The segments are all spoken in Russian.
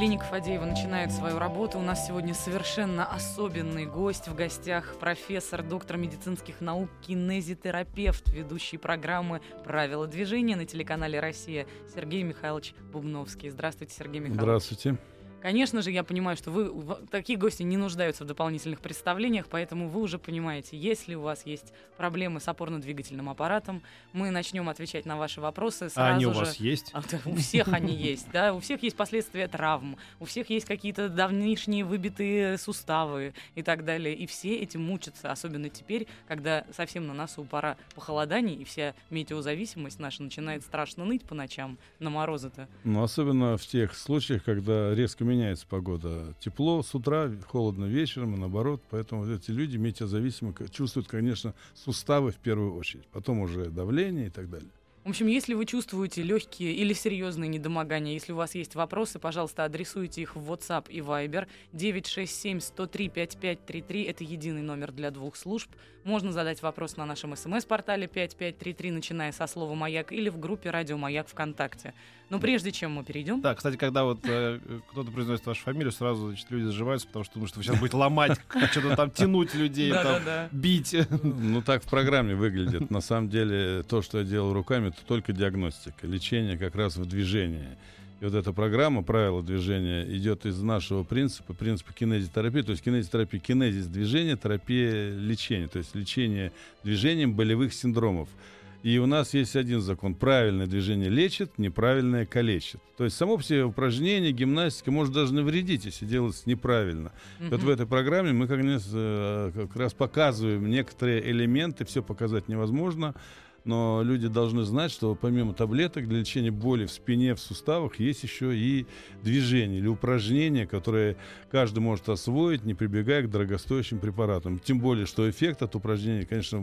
Клиника Фадеева начинает свою работу. У нас сегодня совершенно особенный гость в гостях. Профессор, доктор медицинских наук, кинезитерапевт, ведущий программы «Правила движения» на телеканале «Россия» Сергей Михайлович Бубновский. Здравствуйте, Сергей Михайлович. Здравствуйте. Конечно же, я понимаю, что вы такие гости не нуждаются в дополнительных представлениях, поэтому вы уже понимаете, если у вас есть проблемы с опорно-двигательным аппаратом, мы начнем отвечать на ваши вопросы сразу а они у же. вас есть? А, У всех они есть, да, у всех есть последствия травм, у всех есть какие-то давнишние выбитые суставы и так далее, и все этим мучатся, особенно теперь, когда совсем на носу пора похолоданий, и вся метеозависимость наша начинает страшно ныть по ночам на морозы-то. Ну, особенно в тех случаях, когда резко меняется погода. Тепло с утра, холодно вечером и наоборот. Поэтому вот эти люди метеозависимы чувствуют, конечно, суставы в первую очередь. Потом уже давление и так далее. В общем, если вы чувствуете легкие или серьезные недомогания, если у вас есть вопросы, пожалуйста, адресуйте их в WhatsApp и Viber 967-103-5533. Это единый номер для двух служб. Можно задать вопрос на нашем смс-портале 5533, начиная со слова «Маяк» или в группе «Радио Маяк» ВКонтакте. Но прежде чем мы перейдем... Да, кстати, когда вот э, кто-то произносит вашу фамилию, сразу значит, люди сживаются, потому что думают, что вы сейчас будете ломать, что-то там тянуть людей, там, бить. Ну, так в программе выглядит. На самом деле, то, что я делал руками, это только диагностика. Лечение как раз в движении. И вот эта программа «Правила движения» идет из нашего принципа, принципа кинезитерапии. То есть кинезитерапия, кинезис движения, терапия лечения. То есть лечение движением болевых синдромов. И у нас есть один закон. Правильное движение лечит, неправильное калечит. То есть само себе упражнение, гимнастика может даже навредить, если делается неправильно. И Вот в этой программе мы как раз, э, как раз показываем некоторые элементы, все показать невозможно, но люди должны знать, что помимо таблеток для лечения боли в спине, в суставах, есть еще и движения или упражнения, которые каждый может освоить, не прибегая к дорогостоящим препаратам. Тем более, что эффект от упражнений, конечно,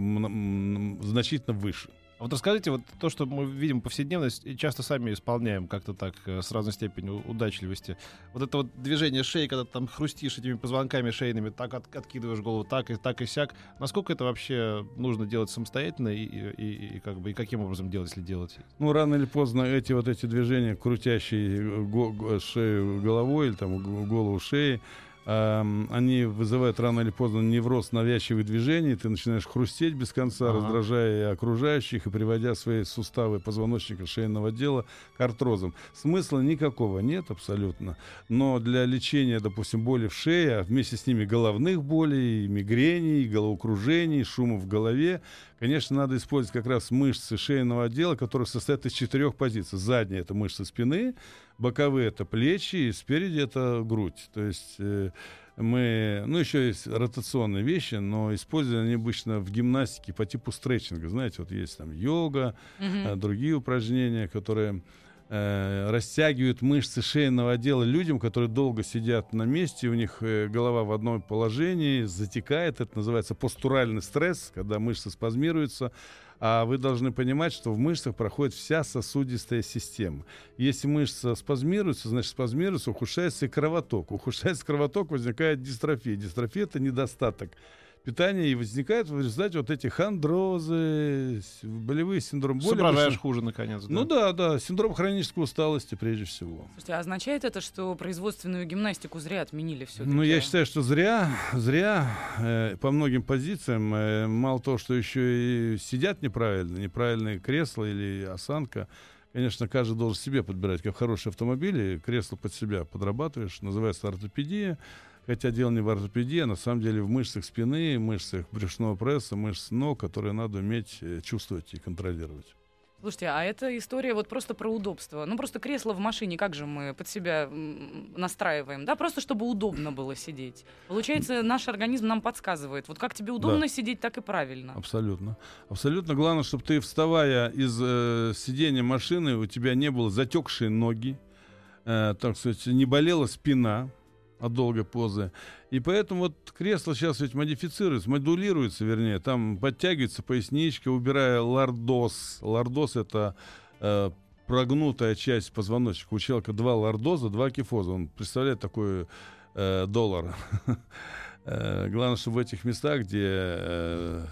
значительно выше. А Вот расскажите, вот то, что мы видим повседневность, и часто сами исполняем как-то так, э, с разной степенью удачливости. Вот это вот движение шеи, когда ты там хрустишь этими позвонками шейными, так от- откидываешь голову, так и так и сяк. Насколько это вообще нужно делать самостоятельно и, и- и- как бы и каким образом делать, если делать? Ну, рано или поздно эти вот эти движения, крутящие го- шею головой или там голову шеи, они вызывают рано или поздно невроз навязчивых движений, ты начинаешь хрустеть без конца, Ага. раздражая окружающих и приводя свои суставы позвоночника шейного отдела к артрозам. Смысла никакого нет абсолютно, но для лечения, допустим, боли в шее, а вместе с ними головных болей, мигрений, головокружений, шума в голове, Конечно, надо использовать как раз мышцы шейного отдела, которые состоят из четырех позиций. Задняя — это мышцы спины, боковые — это плечи, и спереди — это грудь. То есть э, мы... Ну, еще есть ротационные вещи, но используют они обычно в гимнастике по типу стретчинга. Знаете, вот есть там йога, э, другие упражнения, которые э, растягивают мышцы шейного отдела людям, которые долго сидят на месте, у них э, голова в одном положении, затекает, это называется постуральный стресс, когда мышцы спазмируются, а вы должны понимать, что в мышцах проходит вся сосудистая система. Если мышца спазмируется, значит спазмируется, ухудшается и кровоток. Ухудшается кровоток, возникает дистрофия. Дистрофия — это недостаток питания, и возникает в результате вот этих андрозы, с- болевые синдромы боли. Соображаешь хуже, наконец. ну да, да, синдром хронической усталости прежде всего. Слушайте, а означает это, что производственную гимнастику зря отменили все-таки? Ну, я считаю, что зря, зря э, по многим позициям, э, мало того, что еще и сидят неправильно, неправильные кресла или осанка, конечно, каждый должен себе подбирать, как в хорошем автомобиле, кресло под себя подрабатываешь, называется ортопедия, хотя дело не в ортопедии, а на самом деле в мышцах спины, мышцах брюшного пресса, мышц ног, которые надо уметь э, чувствовать и контролировать. Слушайте, а это история вот просто про удобство. Ну, просто кресло в машине, как же мы под себя настраиваем, да? Просто чтобы удобно было сидеть. Получается, наш организм нам подсказывает. Вот как тебе удобно сидеть, так и правильно. Абсолютно. Абсолютно. Главное, чтобы ты, вставая из э, сидения машины, у тебя не было затекшие ноги, э, так сказать, не болела спина. От долгой позы. И поэтому вот кресло сейчас ведь модифицируется, модулируется, вернее, там подтягивается поясничка, убирая лордоз. Лордоз это э, прогнутая часть позвоночника. У человека два лордоза, два кифоза. Он представляет такой э, доллар. Э, главное, чтобы в этих местах, где э,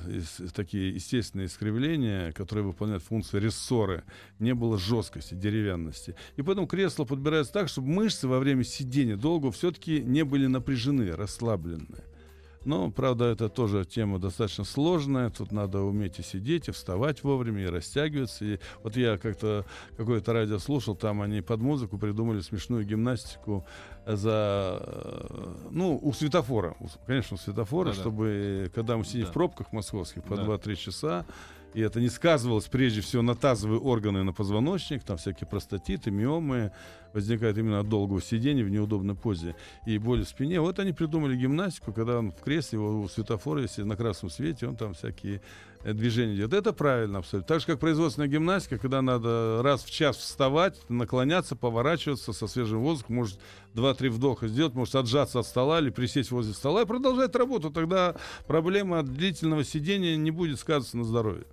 такие естественные искривления, которые выполняют функцию рессоры, не было жесткости, деревянности. И поэтому кресло подбирается так, чтобы мышцы во время сидения долго все-таки не были напряжены, расслаблены. Но, правда, это тоже тема достаточно сложная. Тут надо уметь и сидеть, и вставать вовремя, и растягиваться. И вот я как-то какое-то радио слушал, там они под музыку придумали смешную гимнастику за... э, Ну, у светофора. Конечно, у светофора, Да-да. чтобы, когда мы сидим Да. в пробках московских по Да. 2-3 часа, и это не сказывалось прежде всего на тазовые органы на позвоночник, там всякие простатиты, миомы возникают именно от долгого сидения в неудобной позе и боли в спине. Вот они придумали гимнастику, когда он в кресле, у светофора, если на красном свете, он там всякие э, движения делает. Это правильно абсолютно. Так же, как производственная гимнастика, когда надо раз в час вставать, наклоняться, поворачиваться со свежим воздухом, может, два-три вдоха сделать, может, отжаться от стола или присесть возле стола и продолжать работу. Тогда проблема длительного сидения не будет сказываться на здоровье.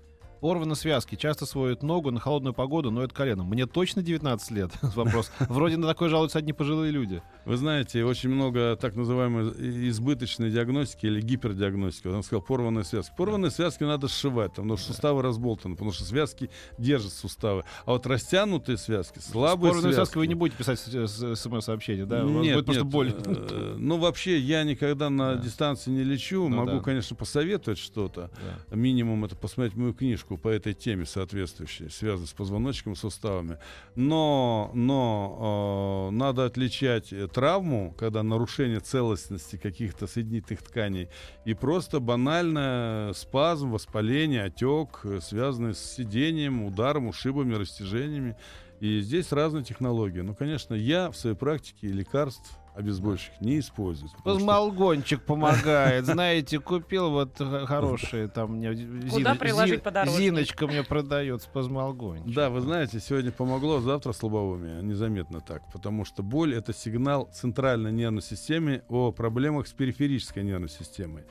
Порваны связки, часто сводят ногу на холодную погоду, но это колено. Мне точно 19 лет? Вопрос. Вроде на такое жалуются одни пожилые люди. Вы знаете, очень много так называемой избыточной диагностики или гипердиагностики. Он сказал, порванные связки. Порванные связки надо сшивать, потому что суставы разболтаны, потому что связки держат суставы. А вот растянутые связки, слабые Порванную связки... вы не будете писать смс-сообщение, да? У вас Нет, будет просто нет, боль. э, Ну, вообще, я никогда на Да. дистанции не лечу. Ну Могу, да. конечно, посоветовать что-то. Да. Минимум это посмотреть мою книжку по этой теме соответствующей, связанной с позвоночником, суставами. Но, но э, надо отличать э, травму, когда нарушение целостности каких-то соединительных тканей, и просто банально спазм, воспаление, отек, э, связанный с сидением, ударом, ушибами, растяжениями. И здесь разные технологии. Ну, конечно, я в своей практике лекарств обезболивающих не использую. потому что- Позмолгончик помогает. Знаете, купил вот хорошие там мне Куда Зина- приложить Зи-? Зиночка мне продает спазмолгончик. Да, вы знаете, сегодня помогло, завтра слабоумие. Незаметно так. Потому что боль — это сигнал центральной нервной системе о проблемах с периферической нервной системой.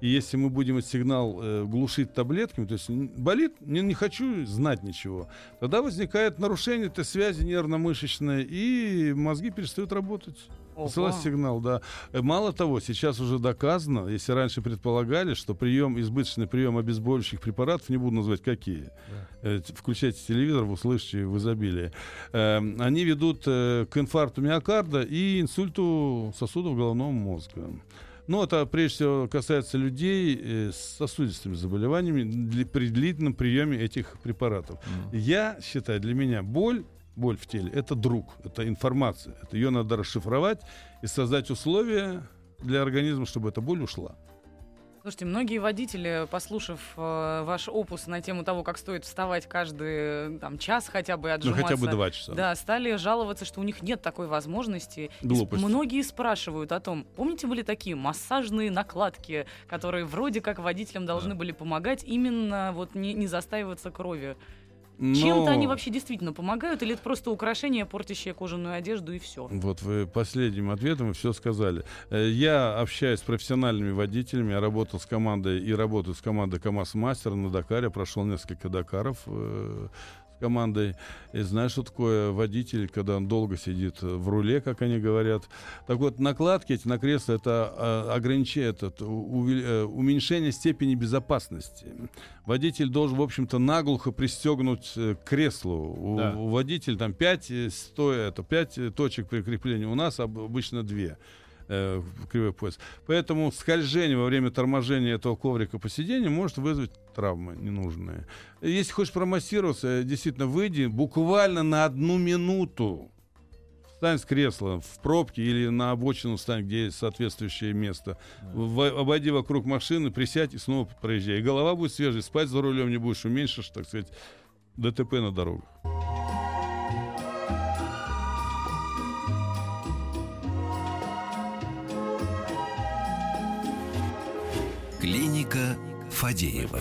И если мы будем этот сигнал э, глушить таблетками, то есть болит, не, не хочу знать ничего, тогда возникает нарушение этой связи нервно-мышечной, и мозги перестают работать. Посылать сигнал, да. Э, Мало того, сейчас уже доказано, если раньше предполагали, что прием, избыточный прием обезболивающих препаратов, не буду называть какие, э, т- включайте телевизор, вы услышите в изобилии, э, они ведут э, к инфаркту миокарда и инсульту сосудов головного мозга. Ну, это прежде всего касается людей э, с сосудистыми заболеваниями при длительном приеме этих препаратов. Я считаю, для меня боль, боль в теле, это друг, это информация. Это ее надо расшифровать и создать условия для организма, чтобы эта боль ушла. Слушайте, многие водители, послушав э, ваш опус на тему того, как стоит вставать каждый там, час хотя бы и Ну, отжиматься, хотя бы два часа. Да, стали жаловаться, что у них нет такой возможности. И Глупость. многие спрашивают о том, помните, были такие массажные накладки, которые вроде как водителям должны были помогать именно вот не, не застаиваться кровью. Чем-то Но- они вообще действительно помогают, или это просто украшение, портящее кожаную одежду и все? Вот вы последним ответом все сказали. Э, Я общаюсь с профессиональными водителями, я работал с командой и работаю с командой КАМАЗ Мастер на Дакаре, прошел несколько Дакаров э, командой. И знаешь, что такое водитель, когда он долго сидит в руле, как они говорят. Так вот, накладки эти на кресло это э, ограничение, это э, уменьшение степени безопасности. Водитель должен, в общем-то, наглухо пристегнуть э, к креслу. Да. у водителя там 5 стоя, это 5 точек прикрепления. У нас об- обычно 2 э, кривой пояс. Поэтому скольжение во время торможения этого коврика по сиденью может вызвать травмы ненужные. Если хочешь промассироваться, действительно выйди буквально на одну минуту. Встань с кресла в пробке или на обочину встань, где есть соответствующее место. В- обойди вокруг машины, присядь и снова проезжай. И голова будет свежей, спать за рулем не будешь, уменьшишь, так сказать, ДТП на дорогах. Клиника Фадеева.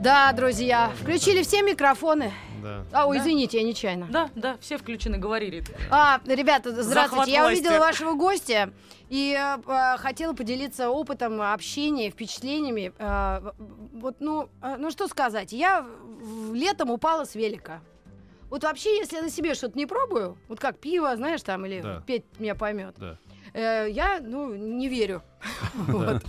Да, друзья, включили все микрофоны Да. А, ой, Да. извините, я нечаянно. Да, да, все включены, говори, Рит. А, ребята, здравствуйте. Захват Я власти. увидела вашего гостя и э, э, хотела поделиться опытом общения, впечатлениями. Э, вот, ну, э, ну что сказать. Я летом упала с велика. Вот вообще, если я на себе что-то не пробую, вот как пиво, знаешь, там, или Да. Петь меня поймет, Да. Э, я, ну, не верю. Вот.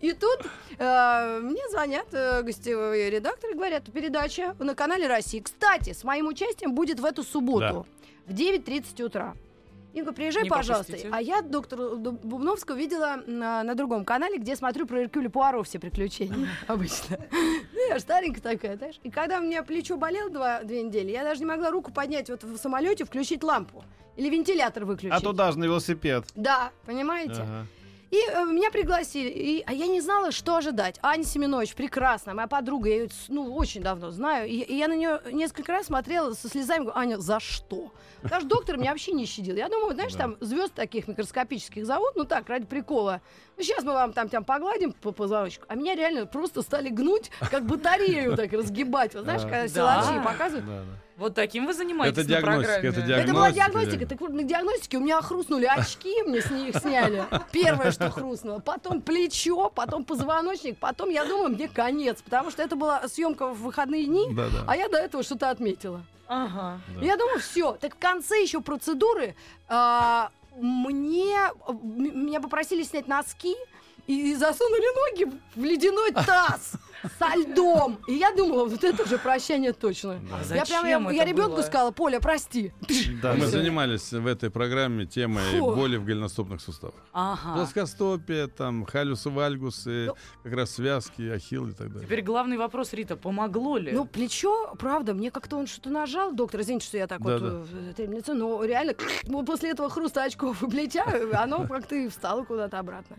И тут э, мне звонят э, гостевые редакторы, говорят, передача на канале России. Кстати, с моим участием будет в эту субботу в 9.30 утра. Инга, приезжай, Не пожалуйста. пропустите. А я доктора Бубновского видела на, на другом канале, где смотрю про Эркюля Пуаро все приключения обычно. Я старенькая такая, знаешь. И когда у меня плечо болело два, две недели, я даже не могла руку поднять вот в самолете, включить лампу. Или вентилятор выключить. А туда же на велосипед. Да, понимаете? Ага. И э, меня пригласили, и, а я не знала, что ожидать. Аня Семенович, прекрасная, моя подруга, я ее ну, очень давно знаю. И, и я на нее несколько раз смотрела со слезами, говорю, Аня, за что? Даже доктор меня вообще не щадил. Я думаю, знаешь, Да. там звезд таких микроскопических зовут, ну так, ради прикола. Ну, сейчас мы вам там, там погладим по позвоночнику. А меня реально просто стали гнуть, как батарею так разгибать. Вот знаешь, А. когда Да. силачи показывают. Вот таким вы занимаетесь Это на диагностика, программе. это Это диагностика. была диагностика. Так вот, на диагностике у меня хрустнули очки, мне с них сняли. Первое, что хрустнуло. Потом плечо, потом позвоночник, потом, я думаю, мне конец. Потому что это была съемка в выходные дни, Да, да. а я до этого что-то отметила. Ага. Да. Я думаю, все. Так в конце еще процедуры а, мне меня попросили снять носки и засунули ноги в ледяной таз со льдом. И я думала, вот это уже прощание точно. А Я прям я, я ребенку было? сказала, Поля, прости. Да, Мы да. занимались в этой программе темой Фу. боли в голеностопных суставах. Ага. Плоскостопие, там, халюсы, вальгусы, Ну. как раз связки, ахилл и так далее. Теперь главный вопрос, Рита, помогло ли? Ну, плечо, правда, мне как-то он что-то нажал, доктор, извините, что я так вот Да-да. э, трем лицо, но реально ну, после этого хруста очков и плеча э, оно как-то и встало куда-то обратно.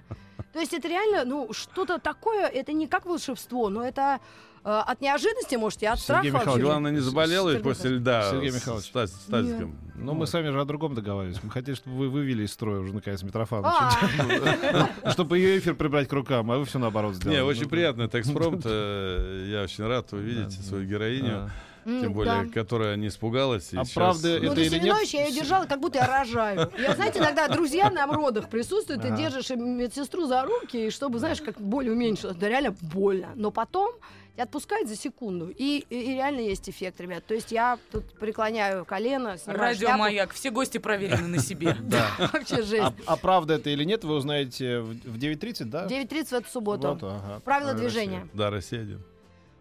То есть это реально, ну, что-то такое, это не как волшебство, но это э, от неожиданности, может, и от Сергей страха. Михайлович, вообще. Главное, не заболел ведь Сергей после льда Сергей с Михайлович. ста- стазиком. Ну, мы с вами же о другом договаривались. Мы хотели, чтобы вы вывели из строя уже наконец Митрофановича. А, Чтобы ее эфир прибрать к рукам, а вы все наоборот сделали. Не, очень Ну, приятно, это экспромт. э, Я очень рад увидеть свою героиню, м, тем более, да. которая не испугалась. и А сейчас, правда Ну, это ты или нет? Я ее держала, как будто я рожаю. Я, знаете, иногда друзья на родах присутствуют, ты Ага. держишь медсестру за руки, и чтобы, знаешь, как боль уменьшилась. Да реально больно. Но потом отпускает за секунду. И, и- и реально есть эффект, ребят. То есть я тут преклоняю колено. Радиомаяк, все гости проверены на себе. Да. Вообще жесть. А, а правда это или нет, вы узнаете в, в 9.30, да? 9.30 в эту субботу. Правила движения. Да, Россия один.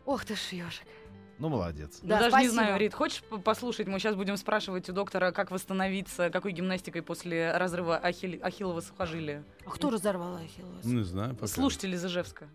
Ох ты ж ежик. Ну, молодец. Ну, Да, даже спасибо. не знаю, Рит, хочешь послушать? Мы сейчас будем спрашивать у доктора, как восстановиться, какой гимнастикой после разрыва ахиль- ахиллова сухожилия. А кто разорвал Ахиллес? Не знаю, пока. Слушатели из Ижевска.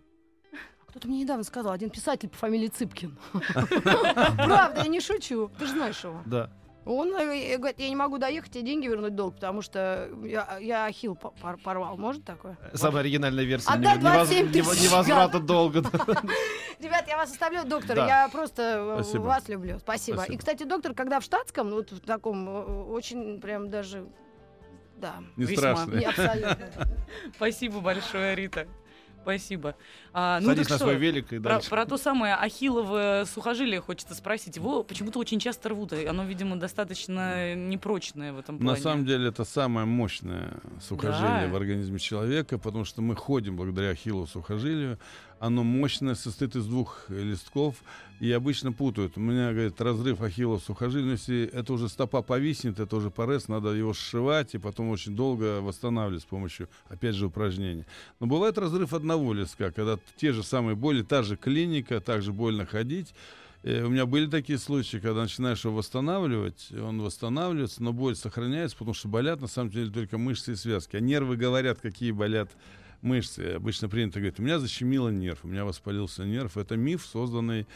Кто-то мне недавно сказал, один писатель по фамилии Цыпкин. Правда, я не шучу. Ты же знаешь его. Да. Он э, говорит, я не могу доехать и деньги вернуть долг, потому что я, я ахилл по- пор- порвал. Может такое? Самая оригинальная версия Отдай нево- невоз- 27 тысяч, нево- невозврата долга. Ребят, я вас оставляю, доктор. Я просто э, вас люблю. Спасибо. И, кстати, доктор, когда в штатском, вот в таком, э, очень прям даже... Да, Не Весьма. страшно. не абсолютно. Спасибо большое, Рита. Спасибо. А, ну Садись на что, свой велик и Про, дальше. про то самое ахиллово сухожилие хочется спросить. Его почему-то очень часто рвут. Оно, видимо, достаточно непрочное в этом плане. На самом деле это самое мощное сухожилие Да. в организме человека, потому что мы ходим благодаря ахиллову сухожилию. Оно мощное, состоит из двух листков, и обычно путают. У меня, говорит, разрыв ахиллова сухожилия, это уже стопа повиснет, это уже порез, надо его сшивать, и потом очень долго восстанавливать с помощью, опять же, упражнений. Но бывает разрыв одного листка, когда те же самые боли, та же клиника, также больно ходить, Э, У меня были такие случаи, когда начинаешь его восстанавливать, он восстанавливается, но боль сохраняется, потому что болят на самом деле только мышцы и связки. А нервы говорят, какие болят мышцы. Обычно принято говорить, у меня защемило нерв, у меня воспалился нерв. Это миф, созданный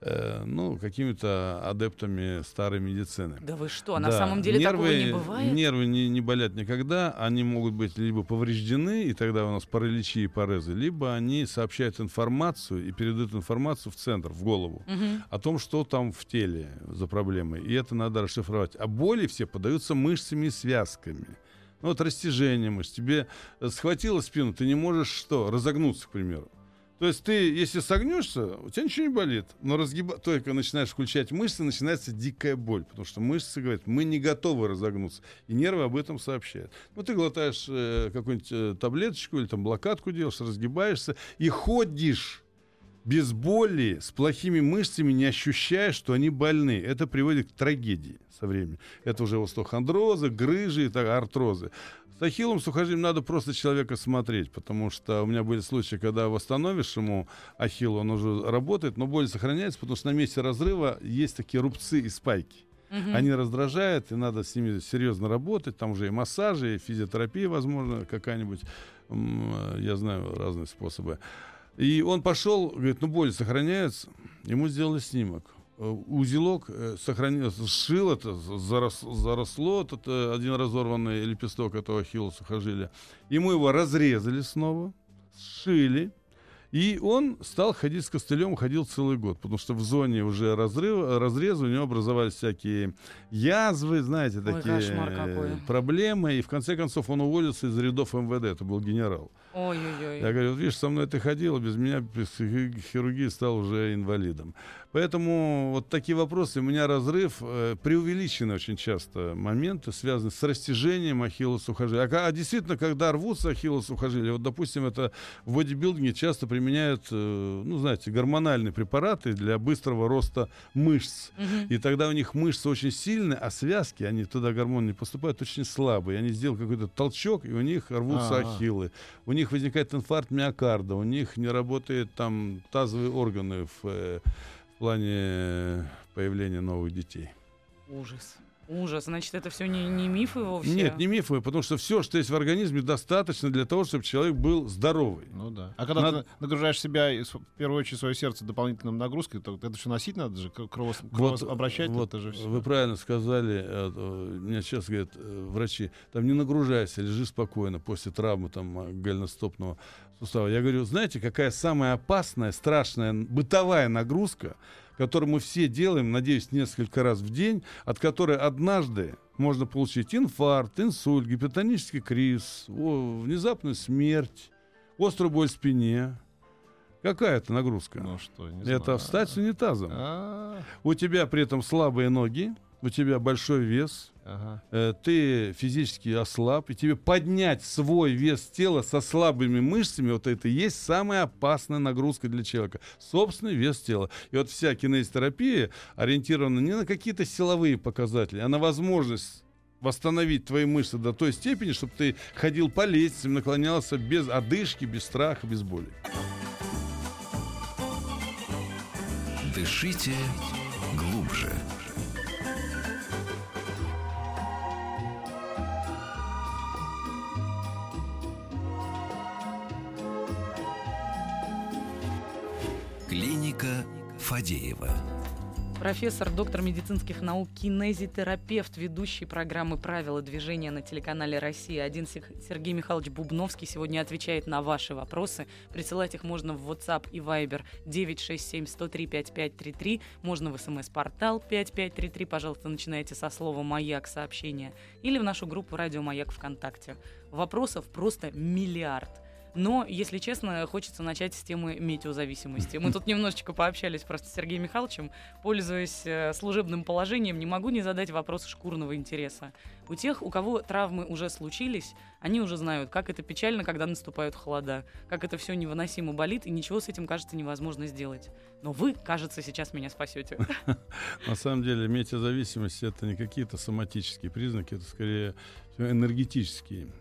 э, ну, какими-то адептами старой медицины. Да вы что, а на Да, самом деле нервы, такого не бывает? Нервы не, не болят никогда, они могут быть либо повреждены, и тогда у нас параличи и порезы, либо они сообщают информацию и передают информацию в центр, в голову, Мгм. о том, что там в теле за проблемы. И это надо расшифровать. А боли все подаются мышцами и связками. Ну, вот растяжение мышц. Тебе э, схватило спину, ты не можешь что? Разогнуться, к примеру. То есть ты, если согнешься, у тебя ничего не болит. Но разгиба... только начинаешь включать мышцы, начинается дикая боль. Потому что мышцы говорят, мы не готовы разогнуться. И нервы об этом сообщают. Ну, ты глотаешь э, какую-нибудь э, таблеточку или там блокадку делаешь, разгибаешься и ходишь без боли, с плохими мышцами, не ощущая, что они больны. Это приводит к трагедии со временем. Это уже остеохондрозы, грыжи и так, артрозы. С ахиллом сухожилием надо просто человека смотреть, потому что у меня были случаи, когда восстановишь ему ахилл, он уже работает, но боль сохраняется, потому что на месте разрыва есть такие рубцы и спайки. Мгм. Они раздражают, и надо с ними серьезно работать. Там уже и массажи, и физиотерапия, возможно, какая-нибудь. Я знаю разные способы. И он пошел, говорит, ну боль сохраняется. Ему сделали снимок. Э, Узелок э, сохранился, сшил это, зарос- заросло, этот э, один разорванный лепесток этого ахилла сухожилия. Ему его разрезали снова, сшили, и он стал ходить с костылем, ходил целый год, потому что в зоне уже разрыва, разреза у него образовались всякие язвы, знаете, такие проблемы. И в конце концов он уволился из рядов МВД, это был генерал. Ой-ой-ой. Я говорю, вот видишь, со мной ты ходила, без меня без хи- хирургии стал уже инвалидом. Поэтому вот такие вопросы. У меня разрыв, э, преувеличены очень часто моменты, связанные с растяжением ахилла сухожилия. А, а действительно, когда рвутся ахилла сухожилия, вот, допустим, это в бодибилдинге часто применяют, э, ну, знаете, гормональные препараты для быстрого роста мышц. Мгм. И тогда у них мышцы очень сильные, а связки, они туда гормоны не поступают, очень слабые. Они сделают какой-то толчок, и у них рвутся А-а. ахиллы. У них возникает инфаркт миокарда, у них не работают там тазовые органы в, э, в плане появления новых детей. Ужас. Ужас. Значит, это все не, не мифы вовсе? Нет, не мифы, потому что все, что есть в организме, достаточно для того, чтобы человек был здоровый. Ну да. А когда Надо- ты нагружаешь себя, и, в первую очередь, свое сердце дополнительной нагрузкой, то это все носить надо же, кровос, кровообращать, вот это же все. Вы правильно сказали. э, э, Мне сейчас говорят э, врачи, там не нагружайся, лежи спокойно после травмы там голеностопного сустава. Я говорю, знаете, какая самая опасная, страшная бытовая нагрузка, которую мы все делаем, надеюсь, несколько раз в день, от которой однажды можно получить инфаркт, инсульт, гипертонический криз, внезапную смерть, острую боль в спине. Какая это нагрузка? Ну что, не это знаю. встать с унитазом. А, У тебя при этом слабые ноги, у тебя большой вес, ага. э, ты физически ослаб, и тебе поднять свой вес тела со слабыми мышцами, вот это и есть самая опасная нагрузка для человека. Собственный вес тела. И вот вся кинезитерапия ориентирована не на какие-то силовые показатели, а на возможность восстановить твои мышцы до той степени, чтобы ты ходил по лестницам, наклонялся без одышки, без страха, без боли. Дышите глубже. Клиника Фадеева. Профессор, доктор медицинских наук, кинезитерапевт, ведущий программы «Правила движения» на телеканале «Россия-1» Сех- Сергей Михайлович Бубновский сегодня отвечает на ваши вопросы. Присылать их можно в WhatsApp и Viber 967-103-5533, можно в смс-портал 5533, пожалуйста, начинайте со слова «Маяк» сообщения, или в нашу группу «Радио Маяк» ВКонтакте. Вопросов просто миллиард. Но, если честно, хочется начать с темы метеозависимости. Мы тут немножечко пообщались просто с Сергеем Михайловичем. Пользуясь э, служебным положением, не могу не задать вопрос шкурного интереса. У тех, у кого травмы уже случились, они уже знают, как это печально, когда наступают холода, как это все невыносимо болит, и ничего с этим, кажется, невозможно сделать. Но вы, кажется, сейчас меня спасете. На самом деле метеозависимость это не какие-то соматические признаки, это скорее энергетические.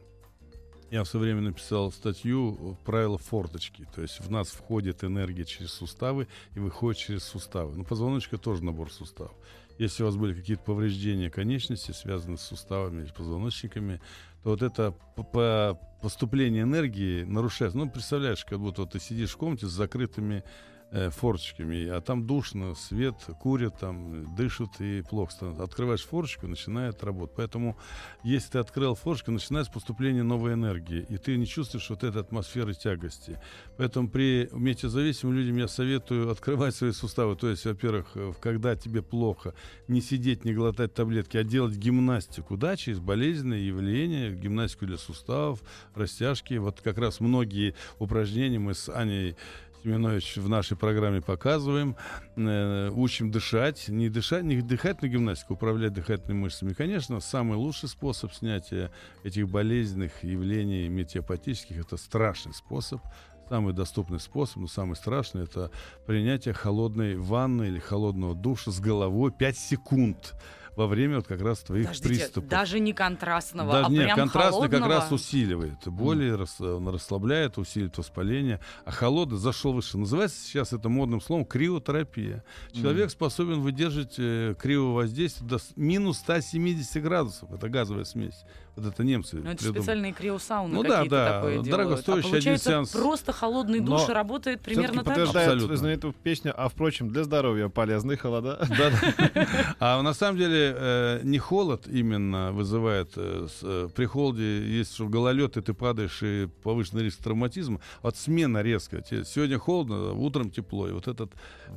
Я в свое время написал статью «Правила форточки». То есть в нас входит энергия через суставы и выходит через суставы. Но позвоночник тоже набор суставов. Если у вас были какие-то повреждения конечности, связанные с суставами или позвоночниками, то вот это по- поступление энергии нарушается. Ну, представляешь, как будто вот ты сидишь в комнате с закрытыми э, а там душно, свет, курят, там, дышат и плохо становится. Открываешь форточку, начинает работать. Поэтому, если ты открыл форточку, начинается поступление новой энергии, и ты не чувствуешь вот этой атмосферы тягости. Поэтому при метеозависимым людям я советую открывать свои суставы. То есть, во-первых, э, когда тебе плохо, не сидеть, не глотать таблетки, а делать гимнастику, да, через болезненные явления, гимнастику для суставов, растяжки. Вот как раз многие упражнения мы с Аней Семенович в нашей программе показываем, э, учим дышать, не дышать, не дыхательную гимнастику, управлять дыхательными мышцами. Конечно, самый лучший способ снятия этих болезненных явлений метеопатических это страшный способ. Самый доступный способ, но самый страшный, это принятие холодной ванны или холодного душа с головой 5 секунд во время вот как раз твоих Подождите, приступов. даже не контрастного, Да, а нет, прям контрастный как холодного? раз усиливает боли, рас- он расслабляет, усиливает воспаление. А холодный зашел выше. Называется сейчас это модным словом криотерапия. Человек способен выдержать э, кривое воздействие до минус 170 градусов. Это газовая смесь. Вот это немцы Ну, это придумали. специальные криосауны Ну да, какие-то да, такое делают. дорогостоящий а получается, один сеанс. просто холодный душ Но работает примерно так же? подтверждает Абсолютно. знаменитую песню, а впрочем, для здоровья полезны холода. Да, да. А на самом деле э, не холод именно вызывает. э, с- э, при холоде есть что гололед, и ты падаешь, и повышенный риск травматизма. Вот смена резкая. Те- Сегодня холодно, утром тепло. И вот этот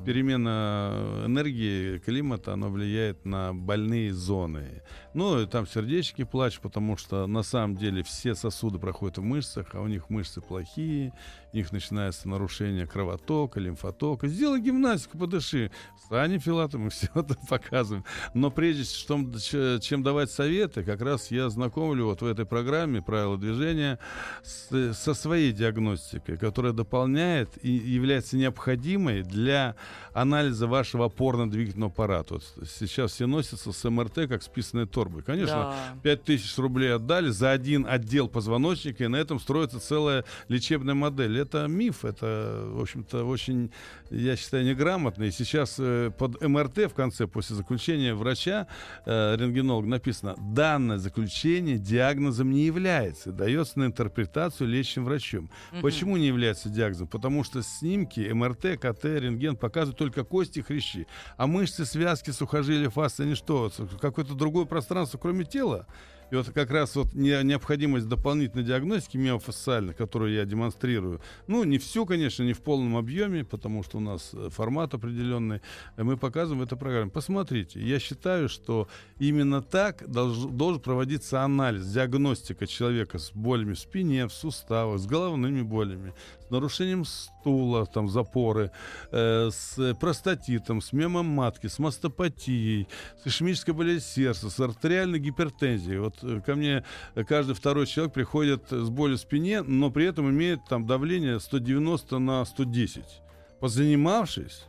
перемена энергии климата, она влияет на больные зоны. Ну, и там сердечки плачут, потому что на самом деле все сосуды проходят в мышцах, а у них мышцы плохие, у них начинается нарушение кровотока, лимфотока. Сделай гимнастику, подыши. С Аней Филатовой мы все это показываем. Но прежде чем, чем давать советы, как раз я знакомлю вот в этой программе «Правила движения» с- со своей диагностикой, которая дополняет и является необходимой для анализа вашего опорно-двигательного аппарата. Вот сейчас все носятся с МРТ как с писаной торбой. Конечно, Да. 5000 рублей отдали за один отдел позвоночника, и на этом строится целая лечебная модель. Это миф, это, в общем-то, очень, я считаю, неграмотно. И сейчас э, под МРТ в конце, после заключения врача, э, рентгенолог, написано, данное заключение диагнозом не является, дается на интерпретацию лечащим врачом. Мгм. Почему не является диагнозом? Потому что снимки МРТ, КТ, рентген показывают только кости и хрящи. А мышцы, связки, сухожилия, фасции, они что? Какое-то другое пространство, кроме тела? И вот как раз вот не- необходимость дополнительной диагностики миофасциальной, которую я демонстрирую, ну, не всю, конечно, не в полном объеме, потому что нас э, формат определенный, э, мы показываем в этой программе. Посмотрите, я считаю, что именно так долж- должен проводиться анализ, диагностика человека с болями в спине, в суставах, с головными болями, с нарушением стула, там, запоры, э, с простатитом, с мемом матки, с мастопатией, с ишемической болезнью сердца, с артериальной гипертензией. Вот э, ко мне каждый второй человек приходит с болью в спине, но при этом имеет там давление 190 на 110. Позанимавшись,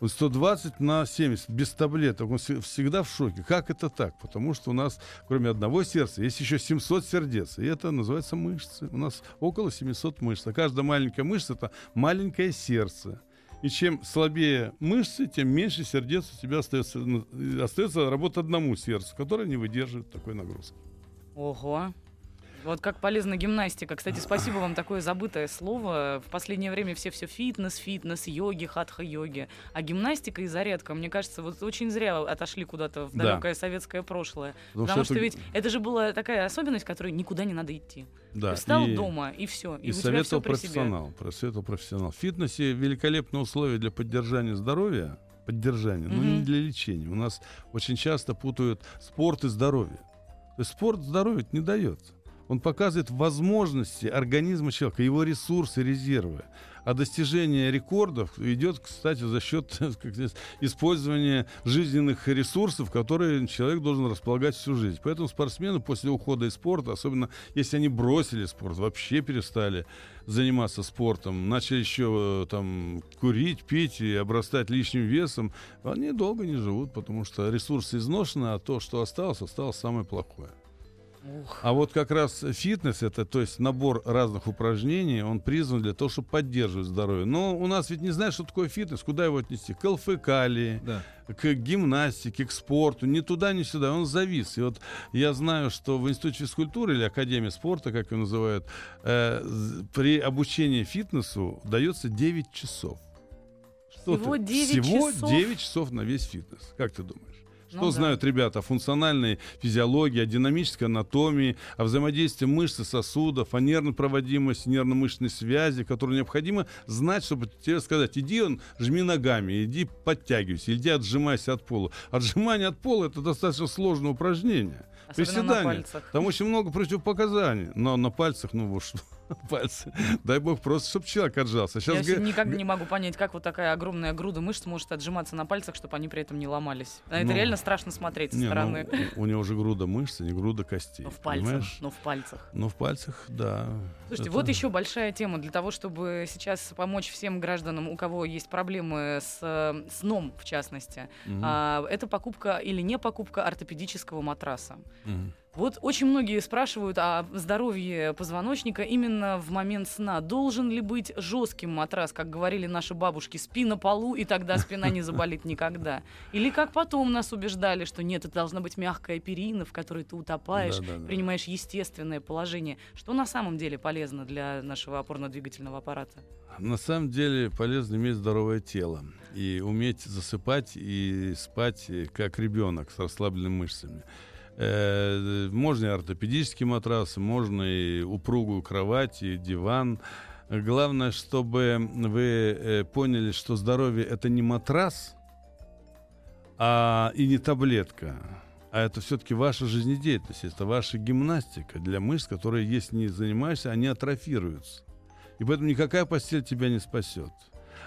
вот 120 на 70, без таблеток. Он вс- всегда в шоке. Как это так? Потому что у нас, кроме одного сердца, есть еще 700 сердец. И это называется мышцы. У нас около 700 мышц. А каждая маленькая мышца — это маленькое сердце. И чем слабее мышцы, тем меньше сердец у тебя остается, и остается работа одному сердцу, которое не выдерживает такой нагрузки. Ого. Вот как полезна гимнастика. Кстати, спасибо вам такое забытое слово. В последнее время все все фитнес, фитнес, йоги, хатха-йоги. А гимнастика и зарядка, мне кажется, вот очень зря отошли куда-то в Да. далекое советское прошлое. Потому Потому, что, это- ведь это же была такая особенность, которой никуда не надо идти. Да, Ты встал и- дома, и все. И, И советовал все при себе. профессионал. Профессионал. В фитнесе великолепные условия для поддержания здоровья, поддержания, но не Мгм. для лечения. У нас очень часто путают спорт и здоровье. То есть спорт здоровье не дается. Он показывает возможности организма человека, его ресурсы, резервы. А достижение рекордов идет, кстати, за счет здесь, использования жизненных ресурсов, которые человек должен располагать всю жизнь. Поэтому спортсмены после ухода из спорта, особенно если они бросили спорт, вообще перестали заниматься спортом, начали еще э, там курить, пить и обрастать лишним весом, они долго не живут, потому что ресурсы изношены, а то, что осталось, осталось самое плохое. Ух. А вот как раз фитнес, это то есть набор разных упражнений, он призван для того, чтобы поддерживать здоровье. Но у нас ведь не знают, что такое фитнес, куда его отнести? К ЛФК ли, Да. к гимнастике, к спорту, ни туда, ни сюда, он завис. И вот я знаю, что в Институте физкультуры или Академии спорта, как ее называют, э, при обучении фитнесу дается 9 часов. Что Всего ты? 9 Всего часов? 9 часов на весь фитнес. Как ты думаешь? Что Ну да. знают ребята о функциональной физиологии, о динамической анатомии, о взаимодействии мышц и сосудов, о нервной проводимости, нервно-мышечной связи, которую необходимо знать, чтобы тебе сказать, иди он, жми ногами, иди подтягивайся, иди отжимайся от пола. Отжимание от пола — это достаточно сложное упражнение. Особенно пальцах. Там очень много противопоказаний. Но на пальцах, ну, вот что. пальцы. Дай бог просто, чтобы человек отжался. Я Сейчас вообще никак не могу понять, как вот такая огромная груда мышц может отжиматься на пальцах, чтобы они при этом не ломались. А Это Ну, реально страшно смотреть со Не, ну, стороны. у, у него же груда мышц, а не груда костей. Ну, в пальцах. понимаешь? Ну, в пальцах. Ну, в пальцах, да. Слушайте, Это- вот еще большая тема для того, чтобы сейчас помочь всем гражданам, у кого есть проблемы с э, сном, в частности. Мгм, А, это покупка или не покупка ортопедического матраса. мгм. Вот очень многие спрашивают о здоровье позвоночника именно в момент сна. Должен ли быть жестким матрас, как говорили наши бабушки, спи на полу, и тогда спина не заболит никогда? Или как потом нас убеждали, что нет, это должна быть мягкая перина, в которой ты утопаешь, Да-да-да. принимаешь естественное положение. Что на самом деле полезно для нашего опорно-двигательного аппарата? На самом деле полезно иметь здоровое тело и уметь засыпать и спать э, как ребенок с расслабленными мышцами. Э, Можно и ортопедический матрас, можно и упругую кровать, и диван. Главное, чтобы вы э, поняли, что здоровье это не матрас, а и не таблетка, а это все-таки ваша жизнедеятельность, это ваша гимнастика для мышц, которые, если не занимаешься, они атрофируются. И поэтому никакая постель тебя не спасет.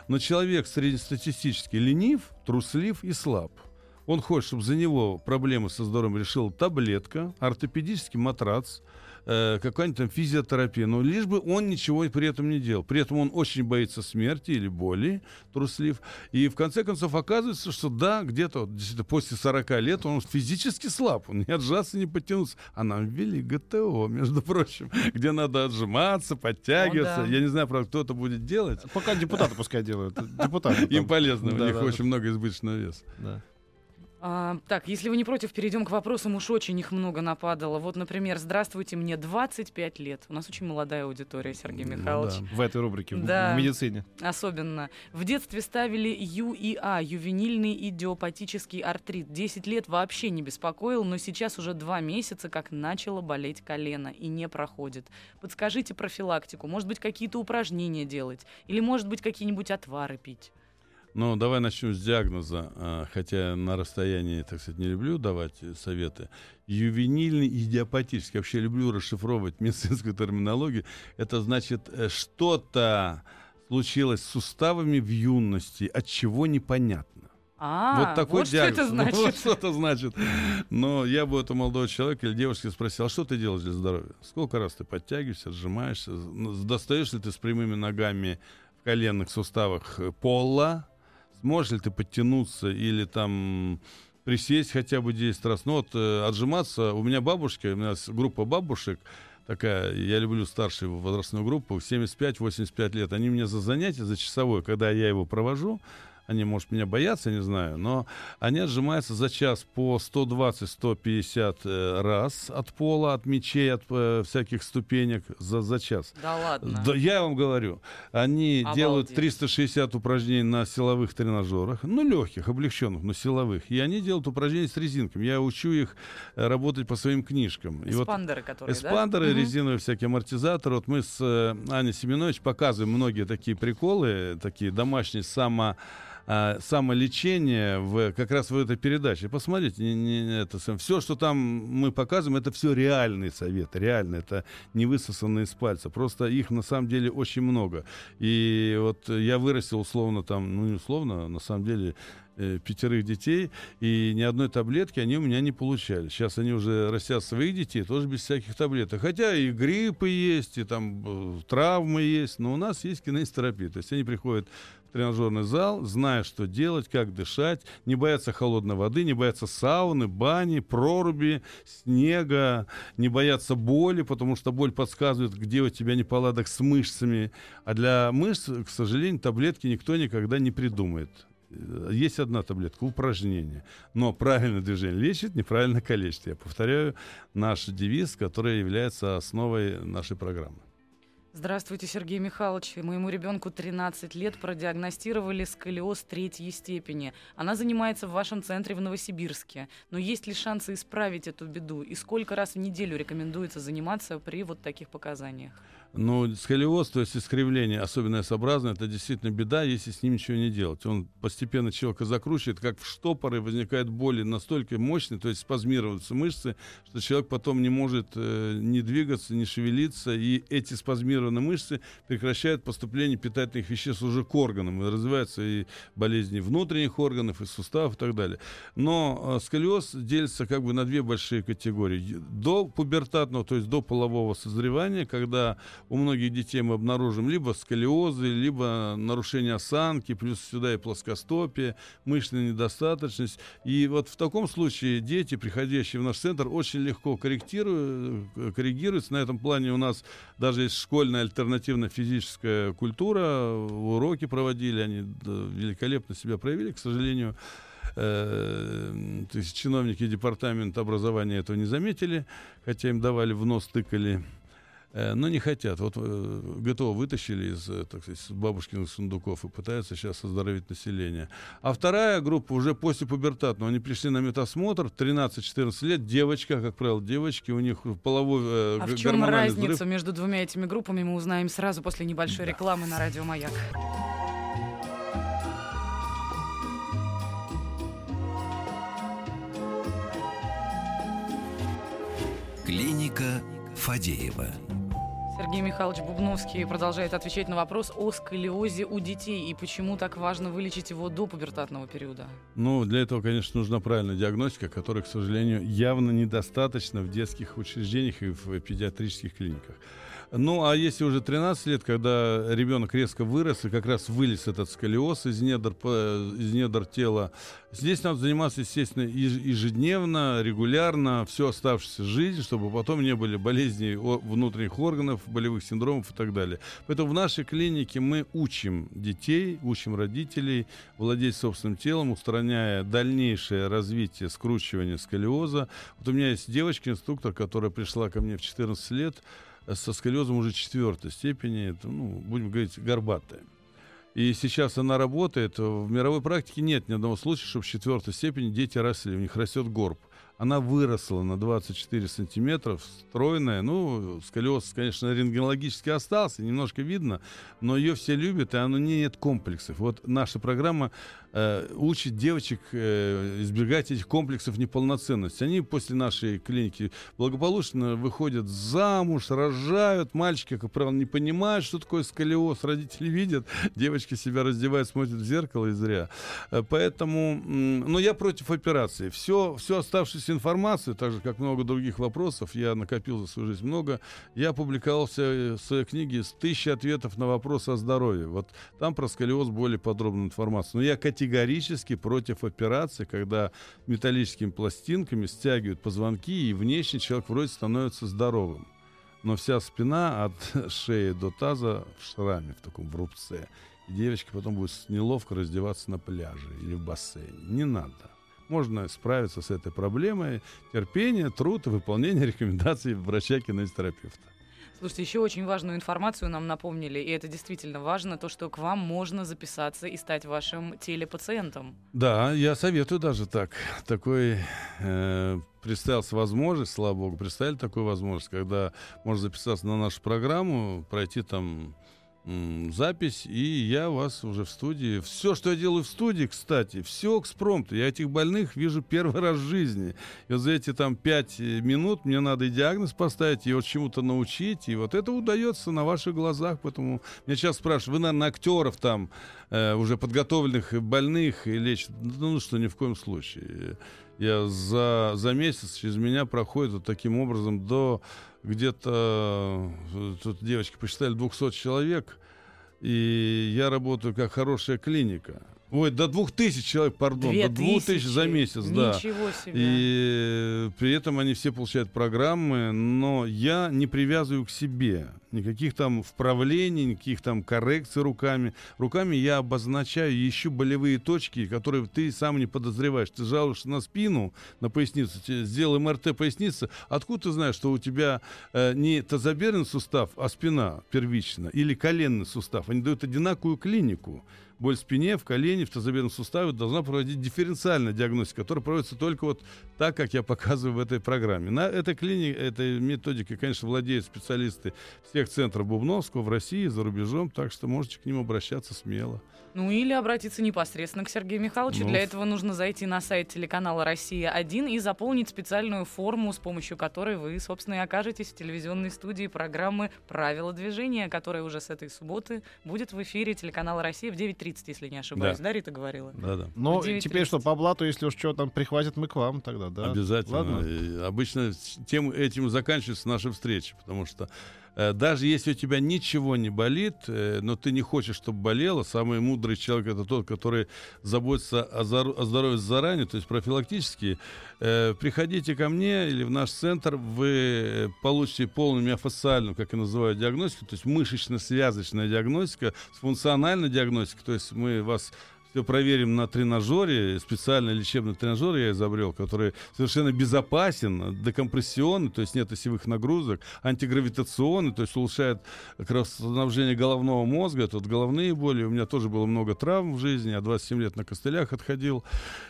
Но человек среднестатистически ленив, труслив и слаб. Он хочет, чтобы за него проблемы со здоровьем решила таблетка, ортопедический матрац, э, какая-нибудь там физиотерапия, но лишь бы он ничего при этом не делал. При этом он очень боится смерти или боли, труслив. И в конце концов оказывается, что да, где-то вот после 40 лет он физически слаб, он не отжаться, не подтянуться. А нам ввели ГТО, между прочим, где надо отжиматься, подтягиваться. О, да. Я не знаю, правда, кто это будет делать. Пока депутаты пускай делают. Депутаты. Им полезно, у них очень много избыточного веса. А, так, если вы не против, перейдем к вопросам. Уж очень их много нападало. Вот, например, здравствуйте, мне 25 лет. У нас очень молодая аудитория, Сергей Ну Михайлович. да. В этой рубрике, в- Да. в медицине. Особенно. В детстве ставили ЮИА, ювенильный идиопатический артрит. 10 лет вообще не беспокоил, но сейчас уже два месяца, как начало болеть колено и не проходит. Подскажите профилактику. Может быть, какие-то упражнения делать? Или, может быть, какие-нибудь отвары пить? Ну, давай начнем с диагноза, а, хотя на расстоянии, так сказать, не люблю давать э, советы. Ювенильный идиопатический, вообще люблю расшифровывать медицинскую терминологию. Это значит, э, что-то случилось с суставами в юности, от чего непонятно. А, вот такой вот диагноз. что это Ну, значит. вот что это значит. Но я бы этого молодого человека или девушки спросил, а что ты делаешь для здоровья? Сколько раз ты подтягиваешься, сжимаешься? Ну, Достаешь ли ты с прямыми ногами в коленных суставах э, пола? Сможешь ли ты подтянуться или там присесть хотя бы 10 раз? Ну вот э, отжиматься. У меня бабушка, у меня группа бабушек, такая, я люблю старшую возрастную группу, 75-85 лет. Они мне за занятие, за часовое, когда я его провожу, они, может, меня боятся, не знаю, но они отжимаются за час по 120-150 э, раз от пола, от мечей, от э, всяких ступенек за, за час. Да ладно. Да, я вам говорю, они Обалдеть. делают 360 упражнений на силовых тренажерах, ну, легких, облегченных, но силовых. И они делают упражнения с резинками. Я учу их э, работать по своим книжкам. И вот Эспандеры, которые, да? Эспандеры, Мгм. резиновые всякие амортизаторы. Вот мы с э, Аней Семенович показываем многие такие приколы, такие домашние само а, самолечение в, как раз в этой передаче. Посмотрите, не, не, это, все, что там мы показываем, это все реальные советы, реально, это не высосанные из пальца. Просто их на самом деле очень много. И вот я вырастил условно там, ну не условно, а на самом деле э, пятерых детей, и ни одной таблетки они у меня не получали. Сейчас они уже растят своих детей, тоже без всяких таблеток. Хотя и гриппы есть, и там э, травмы есть, но у нас есть кинезтерапия. То есть они приходят тренажерный зал, зная, что делать, как дышать, не боятся холодной воды, не боятся сауны, бани, проруби, снега, не боятся боли, потому что боль подсказывает, где у тебя неполадок с мышцами. А для мышц, к сожалению, таблетки никто никогда не придумает. Э, Есть одна таблетка упражнение. Но правильное движение лечит, неправильно калечит. Я повторяю наш девиз, который является основой нашей программы. Здравствуйте, Сергей Михайлович. Моему ребенку 13 лет продиагностировали сколиоз третьей степени. Она занимается в вашем центре в Новосибирске. Но есть ли шансы исправить эту беду? И сколько раз в неделю рекомендуется заниматься при вот таких показаниях? Ну, сколиоз, то есть искривление, особенно S-образное, это действительно беда, если с ним ничего не делать. Он постепенно человека закручивает, как в штопоры, возникает боли настолько мощные, то есть спазмируются мышцы, что человек потом не может э, ни двигаться, ни шевелиться, и эти спазмированные мышцы, прекращает поступление питательных веществ уже к органам, и развиваются и болезни внутренних органов, и суставов и так далее. Но э, сколиоз делится как бы на две большие категории. До пубертатного, то есть до полового созревания, когда у многих детей мы обнаружим либо сколиозы, либо нарушение осанки, плюс сюда и плоскостопие, мышечная недостаточность. И вот в таком случае дети, приходящие в наш центр, очень легко корректируют, коррегируются. На этом плане у нас даже есть школьная альтернативная физическая культура, уроки проводили, они великолепно себя проявили, к сожалению. Э, то есть чиновники департамента образования этого не заметили, хотя им давали в нос, тыкали. Э, но не хотят. Вот э, ГТО вытащили из, так сказать, бабушкиных сундуков и пытаются сейчас оздоровить население. А вторая группа уже после пубертатного. Они пришли на медосмотр, 13-14 лет, девочка, как правило, девочки, у них половой э, А в чем разница взрыв. между двумя этими группами, мы узнаем сразу после небольшой да. рекламы на радио «Маяк». Клиника Фадеева. Сергей Михайлович Бубновский продолжает отвечать на вопрос о сколиозе у детей и почему так важно вылечить его до пубертатного периода. Ну, для этого, конечно, нужна правильная диагностика, которой, к сожалению, явно недостаточно в детских учреждениях и в педиатрических клиниках. Ну, а если уже 13 лет, когда ребенок резко вырос и как раз вылез этот сколиоз из недр, из недр тела, здесь надо заниматься, естественно, ежедневно, регулярно, всю оставшуюся жизнь, чтобы потом не были болезней внутренних органов, болевых синдромов и так далее. Поэтому в нашей клинике мы учим детей, учим родителей владеть собственным телом, устраняя дальнейшее развитие скручивания сколиоза. Вот у меня есть девочка-инструктор, которая пришла ко мне в 14 лет, со сколиозом уже четвертой степени, это, ну, будем говорить, горбатая. И сейчас она работает. В мировой практике нет ни одного случая, чтобы в четвертой степени дети росли, у них растет горб. Она выросла на 24 сантиметра, стройная. Ну, сколиоз, конечно, рентгенологически остался, немножко видно, но ее все любят, и оно не нет комплексов. Вот наша программа э, учит девочек э, избегать этих комплексов неполноценности. Они после нашей клиники благополучно выходят замуж, рожают. Мальчики, как правило, не понимают, что такое сколиоз. Родители видят, девочки себя раздевают, смотрят в зеркало и зря. Э, поэтому, но я против операции. Все, все оставшуюся информацию, так же, как много других вопросов, я накопил за свою жизнь много. Я опубликовался в своей книге с тысячи ответов на вопросы о здоровье. Вот там про сколиоз более подробную информацию. Но я категорически против операции, когда металлическими пластинками стягивают позвонки, и внешне человек вроде становится здоровым. Но вся спина от шеи до таза в шраме, в таком в рубце. И девочка потом будет неловко раздеваться на пляже или в бассейне. Не надо. Можно справиться с этой проблемой. Терпение, труд и выполнение рекомендаций врача-кинезитерапевта. Слушайте, еще очень важную информацию нам напомнили, и это действительно важно, то, что к вам можно записаться и стать вашим телепациентом. Да, я советую даже так. Такой э, представился возможность, слава богу, представили такую возможность, когда можно записаться на нашу программу, пройти там запись, и я вас уже в студии. Все, что я делаю в студии, кстати, все экспромт. Я этих больных вижу первый раз в жизни. И за эти там пять э, минут мне надо и диагноз поставить, и вот чему-то научить. И вот это удается на ваших глазах. Поэтому меня сейчас спрашивают, вы, наверное, актеров там э, уже подготовленных больных и лечат. Ну, что, ни в коем случае. Я за, за месяц через меня проходит вот таким образом до где-то, э, тут девочки посчитали, 200 человек, и я работаю как хорошая клиника. Ой, до двух тысяч человек, пардон, Две до двух тысяч за месяц, да. Ничего себе. И при этом они все получают программы, но я не привязываю к себе никаких там вправлений, никаких там коррекций руками. Руками я обозначаю, ищу болевые точки, которые ты сам не подозреваешь. Ты жалуешься на спину, на поясницу, сделай МРТ поясницы. Откуда ты знаешь, что у тебя э, не тазобедренный сустав, а спина первична, или коленный сустав? Они дают одинаковую клинику. Боль в спине, в колене, в тазобедренном суставе, должна проводить дифференциальная диагностика, которая проводится только вот так, как я показываю в этой программе. На этой клинике, этой методикой, конечно, владеют специалисты всех центров Бубновского в России, за рубежом, так что можете к ним обращаться смело. Ну или обратиться непосредственно к Сергею Михайловичу. Ну, Для этого нужно зайти на сайт телеканала «Россия-1» и заполнить специальную форму, с помощью которой вы, собственно, и окажетесь в телевизионной студии программы «Правила движения», которая уже с этой субботы будет в эфире телеканала «Россия» в 9.30, если не ошибаюсь. Да. Да, Рита говорила? Да-да. Ну, В 9:30. теперь что, по блату, если уж что там прихватят, мы к вам тогда, да? Обязательно. Ладно. И обычно тем этим заканчиваются наши встречи, потому что даже если у тебя ничего не болит, э, но ты не хочешь, чтобы болело, самый мудрый человек это тот, который заботится о, здоровье заранее, то есть профилактически. Э, приходите ко мне или в наш центр, вы э, получите полную миофасциальную, как я называю, диагностику, то есть мышечно-связочная диагностика с функциональной диагностикой, то есть мы вас все проверим на тренажере, специальный лечебный тренажер я изобрел, который совершенно безопасен, декомпрессионный, то есть нет осевых нагрузок, антигравитационный, то есть улучшает кровоснабжение головного мозга, тут головные боли, у меня тоже было много травм в жизни, я 27 лет на костылях отходил,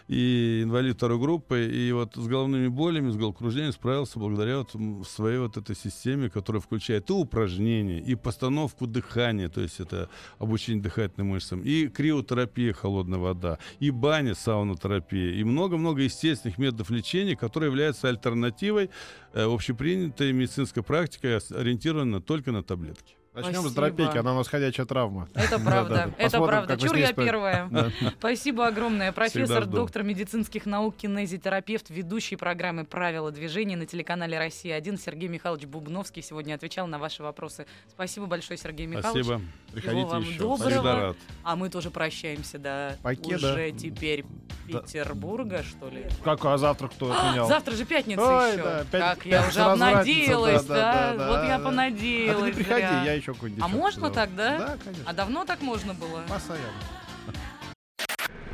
и инвалид второй группы, и вот с головными болями, с головокружением справился благодаря вот своей вот этой системе, которая включает и упражнения, и постановку дыхания, то есть это обучение дыхательным мышцам, и криотерапия, холодная вода, и баня, саунотерапия, и много-много естественных методов лечения, которые являются альтернативой э, общепринятой медицинской практикой, ориентированной только на таблетки. Начнем с дропейки, она у нас ходячая травма. Это Да, правда, да, да. это правда. Чур я первая. Спасибо огромное. Профессор, доктор медицинских наук, кинезитерапевт, ведущий программы «Правила движения» на телеканале «Россия-1» Сергей Михайлович Бубновский сегодня отвечал на ваши вопросы. Спасибо большое, Сергей Михайлович. Спасибо. Приходите вам еще. доброго. А мы тоже прощаемся до Покеда. уже теперь Да. Петербурга, что ли? Как, а завтра кто отменял? Завтра же пятница Ой, еще. как я пятница уже обнадеялась, да, да? да, да, вот я понадеялась. А ты не приходи, я еще какую-нибудь А можно так, да? Да, конечно. А давно так можно было? Постоянно.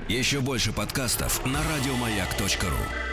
Еще больше подкастов на радиомаяк.ру.